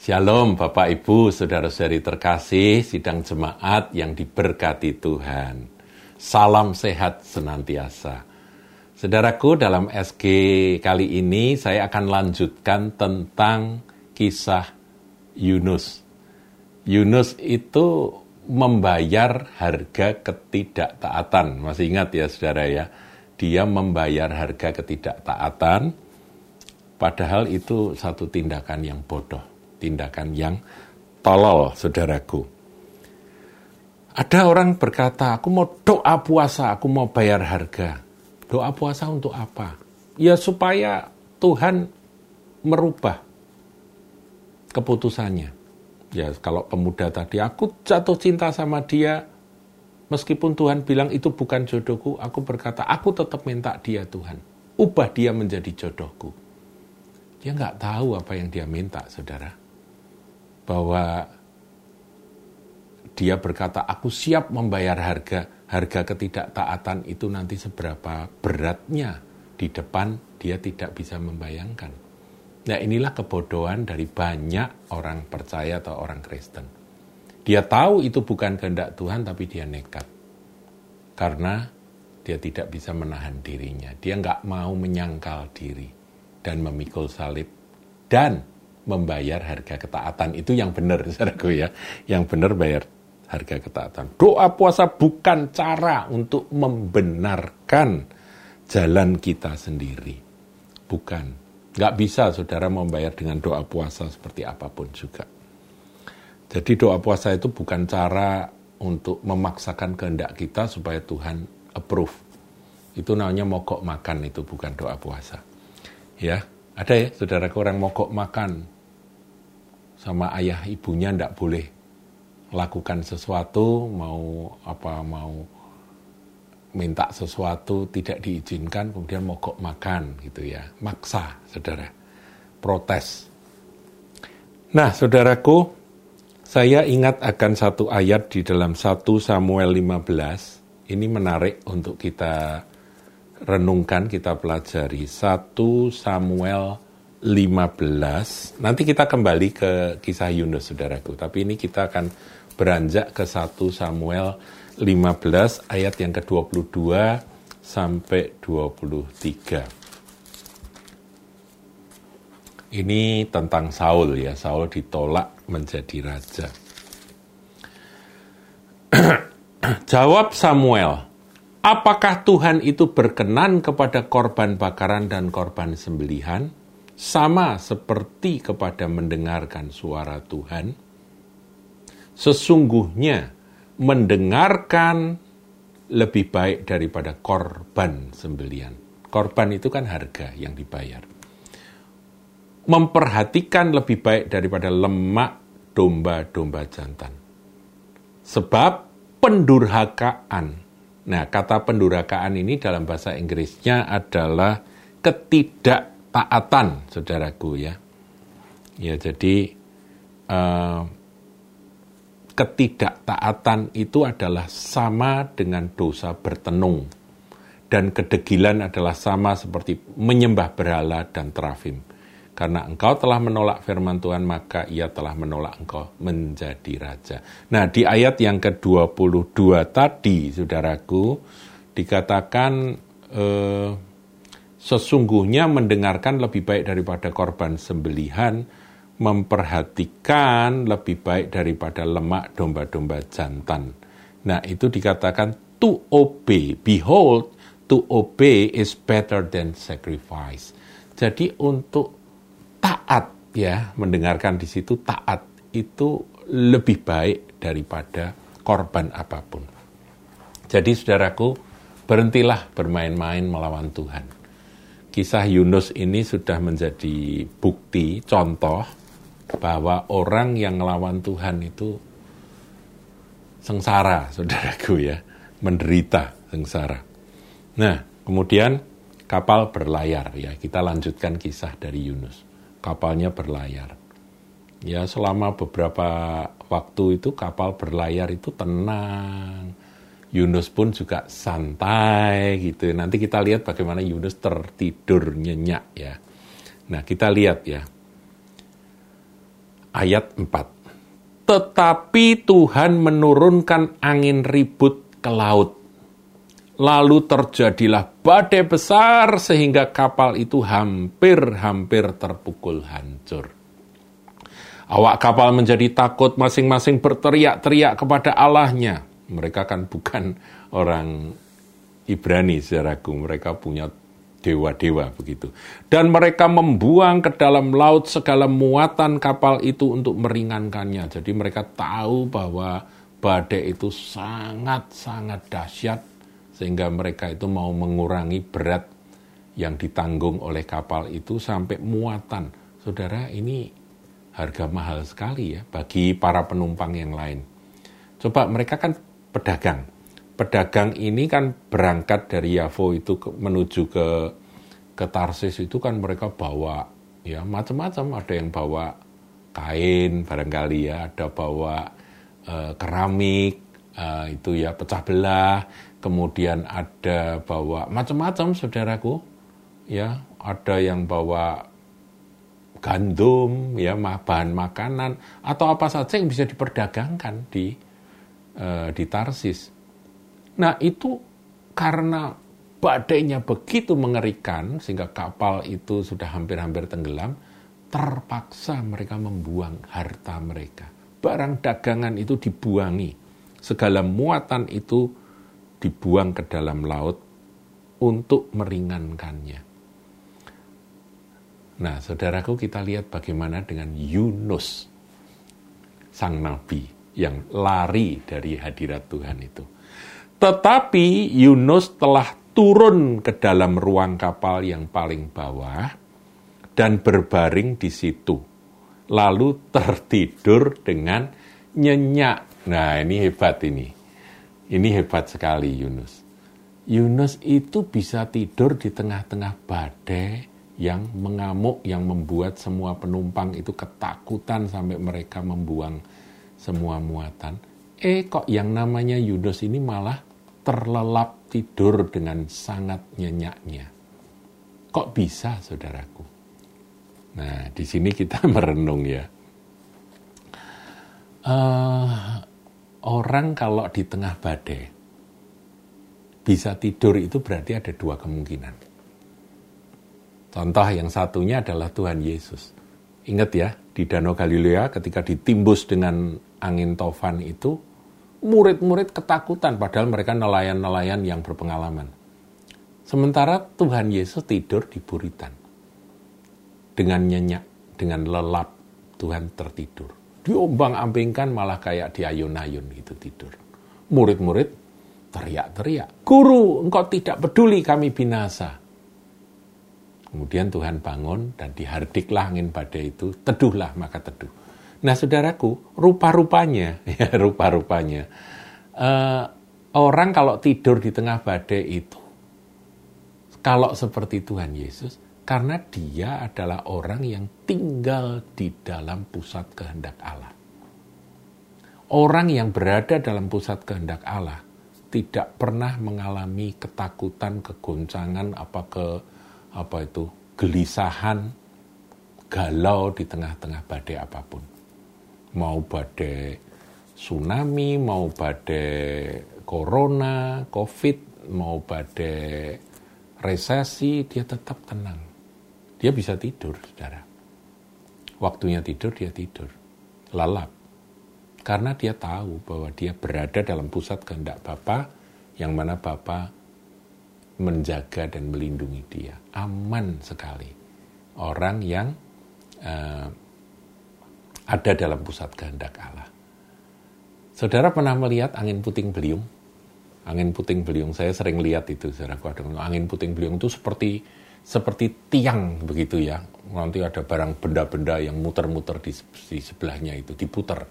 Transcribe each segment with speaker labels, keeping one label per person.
Speaker 1: Shalom Bapak Ibu, Saudara-saudari terkasih, sidang jemaat yang diberkati Tuhan. Salam sehat senantiasa. Saudaraku, dalam SG kali ini saya akan lanjutkan tentang kisah Yunus. Yunus itu membayar harga ketidaktaatan. Masih ingat ya saudara ya, dia membayar harga ketidaktaatan, padahal itu satu tindakan yang bodoh tindakan yang tolol, saudaraku. Ada orang berkata, aku mau doa puasa, aku mau bayar harga. Doa puasa untuk apa? Ya supaya Tuhan merubah keputusannya. Ya kalau pemuda tadi, aku jatuh cinta sama dia, meskipun Tuhan bilang itu bukan jodohku, aku berkata, aku tetap minta dia Tuhan. Ubah dia menjadi jodohku. Dia nggak tahu apa yang dia minta, saudara bahwa dia berkata, aku siap membayar harga, harga ketidaktaatan itu nanti seberapa beratnya di depan dia tidak bisa membayangkan. Nah inilah kebodohan dari banyak orang percaya atau orang Kristen. Dia tahu itu bukan kehendak Tuhan tapi dia nekat. Karena dia tidak bisa menahan dirinya. Dia nggak mau menyangkal diri dan memikul salib. Dan membayar harga ketaatan. Itu yang benar, saudaraku ya. Yang benar bayar harga ketaatan. Doa puasa bukan cara untuk membenarkan jalan kita sendiri. Bukan. Nggak bisa saudara membayar dengan doa puasa seperti apa pun juga. Jadi doa puasa itu bukan cara untuk memaksakan kehendak kita supaya Tuhan approve. Itu namanya mogok makan itu bukan doa puasa. Ya, ada ya saudara orang mogok makan sama ayah ibunya ndak boleh lakukan sesuatu, mau apa mau minta sesuatu tidak diizinkan, kemudian mogok makan gitu ya, maksa saudara, protes. Nah saudaraku, saya ingat akan satu ayat di dalam 1 Samuel 15, ini menarik untuk kita renungkan, kita pelajari. 1 Samuel 15. Nanti kita kembali ke kisah Yunus, saudaraku. Tapi ini kita akan beranjak ke 1 Samuel 15 ayat yang ke-22 sampai 23. Ini tentang Saul ya. Saul ditolak menjadi raja. Jawab Samuel, apakah Tuhan itu berkenan kepada korban bakaran dan korban sembelihan? sama seperti kepada mendengarkan suara Tuhan, sesungguhnya mendengarkan lebih baik daripada korban sembelian. Korban itu kan harga yang dibayar. Memperhatikan lebih baik daripada lemak domba-domba jantan. Sebab pendurhakaan. Nah, kata pendurhakaan ini dalam bahasa Inggrisnya adalah ketidak taatan, saudaraku ya. Ya, jadi uh, ketidaktaatan itu adalah sama dengan dosa bertenung dan kedegilan adalah sama seperti menyembah berhala dan terafim. Karena engkau telah menolak firman Tuhan, maka ia telah menolak engkau menjadi raja. Nah, di ayat yang ke-22 tadi, saudaraku, dikatakan eh, sesungguhnya mendengarkan lebih baik daripada korban sembelihan, memperhatikan lebih baik daripada lemak domba-domba jantan. Nah, itu dikatakan to obey. Behold, to obey is better than sacrifice. Jadi untuk taat ya, mendengarkan di situ taat itu lebih baik daripada korban apa pun. Jadi saudaraku, berhentilah bermain-main melawan Tuhan kisah Yunus ini sudah menjadi bukti, contoh bahwa orang yang melawan Tuhan itu sengsara, saudaraku ya, menderita sengsara. Nah, kemudian kapal berlayar ya, kita lanjutkan kisah dari Yunus. Kapalnya berlayar. Ya, selama beberapa waktu itu kapal berlayar itu tenang, Yunus pun juga santai gitu. Nanti kita lihat bagaimana Yunus tertidur nyenyak ya. Nah kita lihat ya. ayat 4. Tetapi Tuhan menurunkan angin ribut ke laut. Lalu terjadilah badai besar sehingga kapal itu hampir-hampir terpukul hancur. Awak kapal menjadi takut masing-masing berteriak-teriak kepada Allahnya. Mereka kan bukan orang Ibrani saudaraku, mereka punya dewa-dewa begitu. Dan mereka membuang ke dalam laut segala muatan kapal itu untuk meringankannya. Jadi mereka tahu bahwa badai itu sangat-sangat dahsyat sehingga mereka itu mau mengurangi berat yang ditanggung oleh kapal itu sampai muatan. Saudara, ini harga mahal sekali ya bagi para penumpang yang lain. Coba mereka kan pedagang. Pedagang ini kan berangkat dari Yavo itu ke, menuju ke ke Tarsis itu kan mereka bawa ya macam-macam ada yang bawa kain barangkali ya ada bawa uh, keramik uh, itu ya pecah belah kemudian ada bawa macam-macam saudaraku ya ada yang bawa gandum, ya bahan makanan atau apa saja yang bisa diperdagangkan di uh, di Tarsis. Nah itu karena badainya begitu mengerikan sehingga kapal itu sudah hampir-hampir tenggelam, terpaksa mereka membuang harta mereka. Barang dagangan itu dibuangi, segala muatan itu dibuang ke dalam laut untuk meringankannya. Nah, saudaraku kita lihat bagaimana dengan Yunus, sang nabi yang lari dari hadirat Tuhan itu. Tetapi Yunus telah turun ke dalam ruang kapal yang paling bawah dan berbaring di situ. Lalu tertidur dengan nyenyak. Nah, ini hebat ini. Ini hebat sekali Yunus. Yunus itu bisa tidur di tengah-tengah badai, yang mengamuk, yang membuat semua penumpang itu ketakutan sampai mereka membuang semua muatan. Eh kok yang namanya Yunus ini malah terlelap tidur dengan sangat nyenyaknya. Kok bisa saudaraku? Nah di sini kita merenung ya. Uh, orang kalau di tengah badai bisa tidur itu berarti ada dua kemungkinan Contoh yang satunya adalah Tuhan Yesus. Ingat ya, di Danau Galilea ketika ditimbus dengan angin tofan itu, murid-murid ketakutan padahal mereka nelayan-nelayan yang berpengalaman. Sementara Tuhan Yesus tidur di buritan. Dengan nyenyak, dengan lelap, Tuhan tertidur. Diombang-ambingkan malah kayak di ayun-ayun itu tidur. Murid-murid teriak-teriak, Guru, engkau tidak peduli kami binasa. Kemudian Tuhan bangun dan dihardiklah angin badai itu, teduhlah maka teduh. Nah saudaraku, rupa-rupanya, ya rupa-rupanya, uh, orang kalau tidur di tengah badai itu, kalau seperti Tuhan Yesus, karena dia adalah orang yang tinggal di dalam pusat kehendak Allah. Orang yang berada dalam pusat kehendak Allah tidak pernah mengalami ketakutan, kegoncangan, apa ke apa itu gelisahan, galau di tengah-tengah badai apa pun. Mau badai tsunami, mau badai corona, covid, mau badai resesi, dia tetap tenang. Dia bisa tidur, saudara. Waktunya tidur, dia tidur. Lalap. Karena dia tahu bahwa dia berada dalam pusat kehendak Bapa, yang mana Bapa menjaga dan melindungi dia. Aman sekali. Orang yang uh, ada dalam pusat kehendak Allah. Saudara pernah melihat angin puting beliung? Angin puting beliung, saya sering lihat itu, saudara. Angin puting beliung itu seperti seperti tiang begitu ya. Nanti ada barang benda-benda yang muter-muter di, di sebelahnya itu, diputer.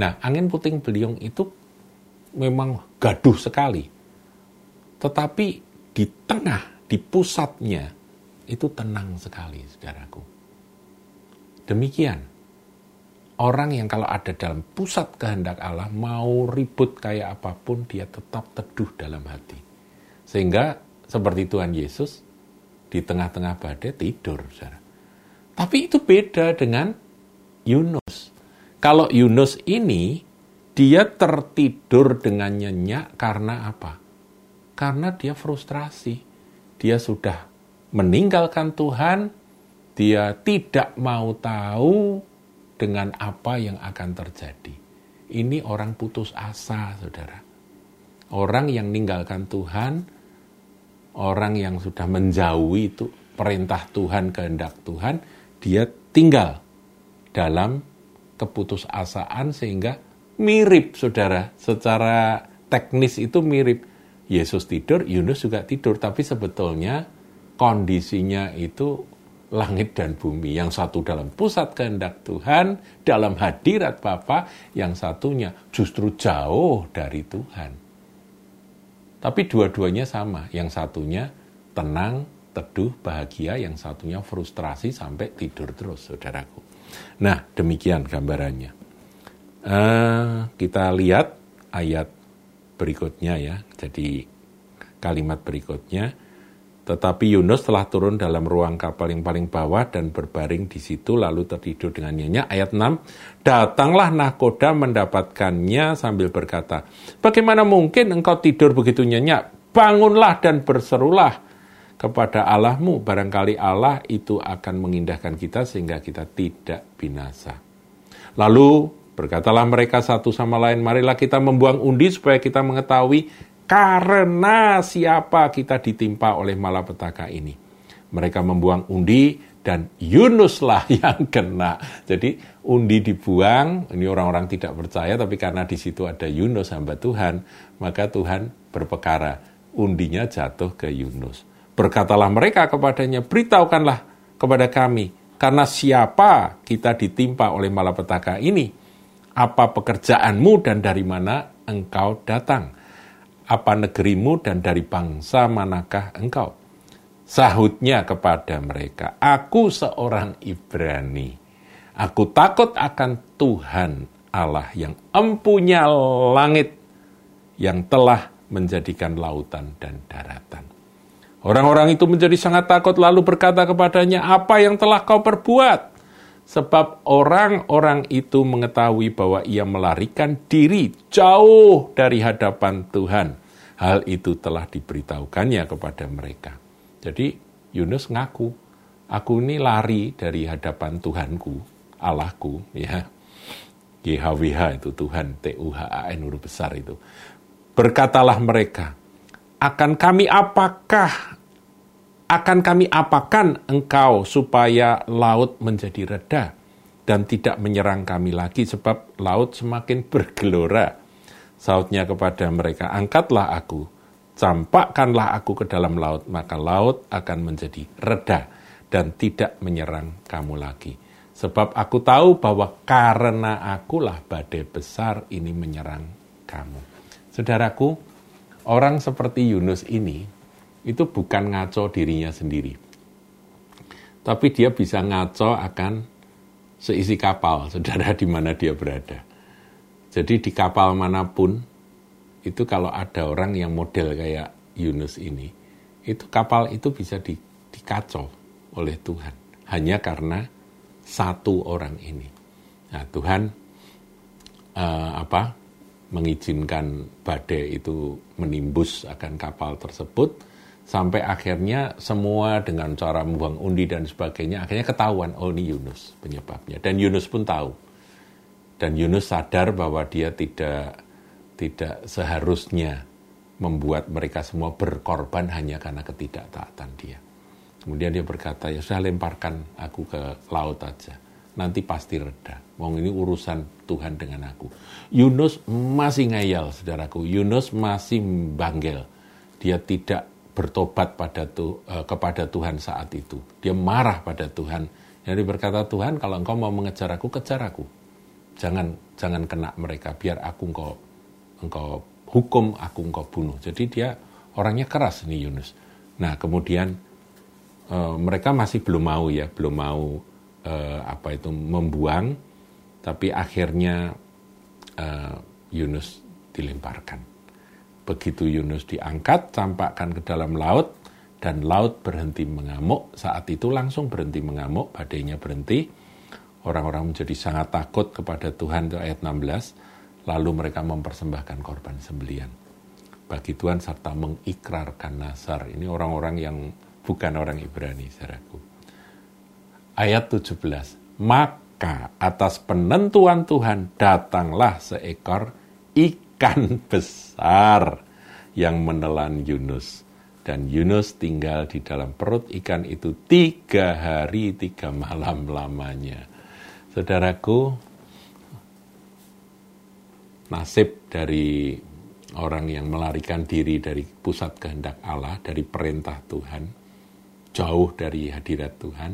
Speaker 1: Nah, angin puting beliung itu memang gaduh sekali. Tetapi di tengah, di pusatnya, itu tenang sekali, saudaraku. Demikian, orang yang kalau ada dalam pusat kehendak Allah, mau ribut kayak apa pun, dia tetap teduh dalam hati. Sehingga seperti Tuhan Yesus, di tengah-tengah badai tidur, saudara. Tapi itu beda dengan Yunus. Kalau Yunus ini dia tertidur dengan nyenyak karena apa? Karena dia frustrasi. Dia sudah meninggalkan Tuhan, dia tidak mau tahu dengan apa yang akan terjadi. Ini orang putus asa, saudara. Orang yang meninggalkan Tuhan, orang yang sudah menjauhi itu perintah Tuhan, kehendak Tuhan, dia tinggal dalam keputusasaan sehingga mirip saudara. Secara teknis itu mirip. Yesus tidur Yunus juga tidur tapi sebetulnya kondisinya itu langit dan bumi. Yang satu dalam pusat kehendak Tuhan dalam hadirat Bapa yang satunya justru jauh dari Tuhan tapi dua-duanya sama yang satunya tenang teduh, bahagia, yang satunya frustrasi sampai tidur terus, saudaraku. Nah, demikian gambarannya. Uh, kita lihat ayat berikutnya ya. Jadi kalimat berikutnya, tetapi Yunus telah turun dalam ruang kapal yang paling bawah dan berbaring di situ lalu tertidur dengan nyenyak. Ayat 6, datanglah nahkoda mendapatkannya sambil berkata, bagaimana mungkin engkau tidur begitu nyenyak? Bangunlah dan berserulah kepada Allahmu, barangkali Allah itu akan mengindahkan kita sehingga kita tidak binasa. Lalu berkatalah mereka satu sama lain, marilah kita membuang undi supaya kita mengetahui karena siapa kita ditimpa oleh malapetaka ini. Mereka membuang undi dan Yunuslah yang kena. Jadi undi dibuang, ini orang-orang tidak percaya, tapi karena di situ ada Yunus hamba Tuhan, maka Tuhan berpekara, undinya jatuh ke Yunus. Berkatalah mereka kepadanya, beritahukanlah kepada kami, karena siapa kita ditimpa oleh malapetaka ini? Apa pekerjaanmu dan dari mana engkau datang? Apa negerimu dan dari bangsa manakah engkau? Sahutnya kepada mereka, aku seorang Ibrani. Aku takut akan Tuhan Allah yang empunya langit, yang telah menjadikan lautan dan daratan. Orang-orang itu menjadi sangat takut lalu berkata kepadanya, apa yang telah kau perbuat? Sebab orang-orang itu mengetahui bahwa ia melarikan diri jauh dari hadapan Tuhan. Hal itu telah diberitahukannya kepada mereka. Jadi Yunus ngaku, aku ini lari dari hadapan Tuhanku, Allahku, ya. YHWH itu Tuhan, T-U-H-A-N huruf besar itu. Berkatalah mereka, akan kami apakah akan kami apakan engkau supaya laut menjadi reda dan tidak menyerang kami lagi sebab laut semakin bergelora. Sautnya kepada mereka, angkatlah aku, campakkanlah aku ke dalam laut, maka laut akan menjadi reda dan tidak menyerang kamu lagi. Sebab aku tahu bahwa karena akulah badai besar ini menyerang kamu. Saudaraku, orang seperti Yunus ini itu bukan ngaco dirinya sendiri. Tapi dia bisa ngaco akan seisi kapal, saudara di mana dia berada. Jadi di kapal mana pun, itu kalau ada orang yang model kayak Yunus ini, itu kapal itu bisa di, dikacau oleh Tuhan. Hanya karena satu orang ini. Nah Tuhan uh, apa mengizinkan badai itu menimbus akan kapal tersebut sampai akhirnya semua dengan cara membuang undi dan sebagainya akhirnya ketahuan oh ini Yunus penyebabnya dan Yunus pun tahu dan Yunus sadar bahwa dia tidak tidak seharusnya membuat mereka semua berkorban hanya karena ketidaktaatan dia. Kemudian dia berkata, ya sudah lemparkan aku ke laut aja nanti pasti reda. Wong ini urusan Tuhan dengan aku. Yunus masih ngayal, saudaraku. Yunus masih banggel. Dia tidak bertobat pada tu, uh, kepada Tuhan saat itu. Dia marah pada Tuhan. Jadi berkata Tuhan, kalau engkau mau mengejar aku, kejar aku. Jangan jangan kena mereka, biar aku engkau engkau hukum, aku engkau bunuh. Jadi dia orangnya keras nih Yunus. Nah kemudian uh, mereka masih belum mau ya, belum mau uh, apa itu membuang, tapi akhirnya Yunus dilemparkan. Begitu Yunus diangkat, campakkan ke dalam laut, dan laut berhenti mengamuk. Saat itu langsung berhenti mengamuk, badainya berhenti. orang-orang menjadi sangat takut kepada Tuhan itu ayat 16 lalu mereka mempersembahkan korban sembelian. Bagi Tuhan serta mengikrarkan nasar. Ini orang-orang yang bukan orang Ibrani saudaraku. Ayat 17 maka atas penentuan Tuhan datanglah seekor ikan besar yang menelan Yunus dan Yunus tinggal di dalam perut ikan itu tiga hari tiga malam lamanya. Saudaraku, nasib dari orang yang melarikan diri dari pusat kehendak Allah, dari perintah Tuhan, jauh dari hadirat Tuhan,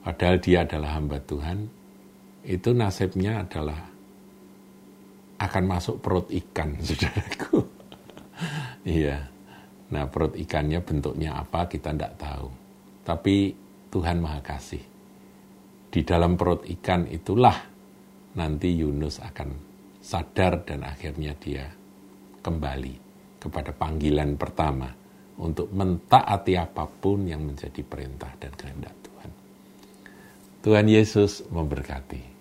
Speaker 1: padahal dia adalah hamba Tuhan, itu nasibnya adalah akan masuk perut ikan, saudaraku. iya. Nah perut ikannya bentuknya apa kita tidak tahu. Tapi Tuhan Maha Kasih. Di dalam perut ikan itulah nanti Yunus akan sadar dan akhirnya dia kembali kepada panggilan pertama untuk mentaati apa pun yang menjadi perintah dan kehendak Tuhan. Tuhan Yesus memberkati.